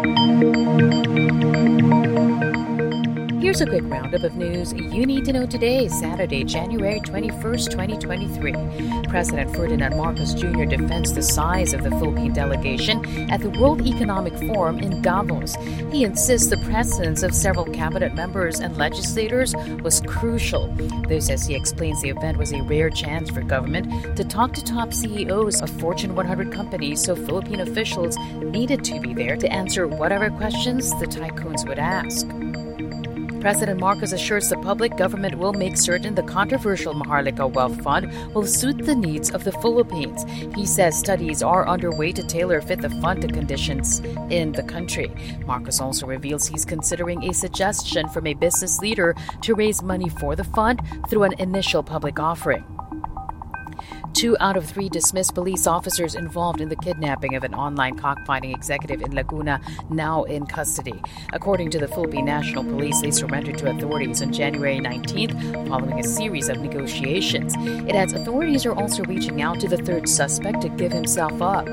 Thank you. Here's a quick roundup of news you need to know today, Saturday, January 21st, 2023. President Ferdinand Marcos Jr. defends the size of the Philippine delegation at the World Economic Forum in Davos. He insists the presence of several cabinet members and legislators was crucial. This as he explains the event was a rare chance for government to talk to top CEOs of Fortune 100 companies, so Philippine officials needed to be there to answer whatever questions the tycoons would ask. President Marcos assures the public government will make certain the controversial Maharlika Wealth Fund will suit the needs of the Philippines. He says studies are underway to tailor fit the fund to conditions in the country. Marcos also reveals he's considering a suggestion from a business leader to raise money for the fund through an initial public offering. Two out of three dismissed police officers involved in the kidnapping of an online cockfighting executive in Laguna now in custody. According to the Philippine National Police, they surrendered to authorities on January 19th following a series of negotiations. It adds authorities are also reaching out to the third suspect to give himself up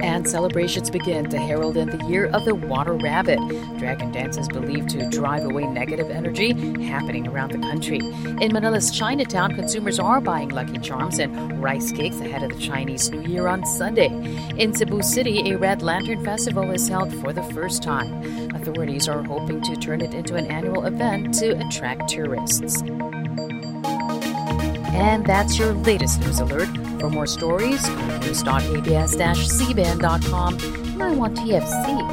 and celebrations begin to herald in the year of the water rabbit. Dragon dance is believed to drive away negative energy happening around the country. In Manila's Chinatown, consumers are buying Lucky Charms and rice cakes ahead of the Chinese New Year on Sunday. In Cebu City, a Red Lantern Festival is held for the first time. Authorities are hoping to turn it into an annual event to attract tourists. And that's your latest news alert. For more stories, go to news.abs-cbn.com. And iWantTFC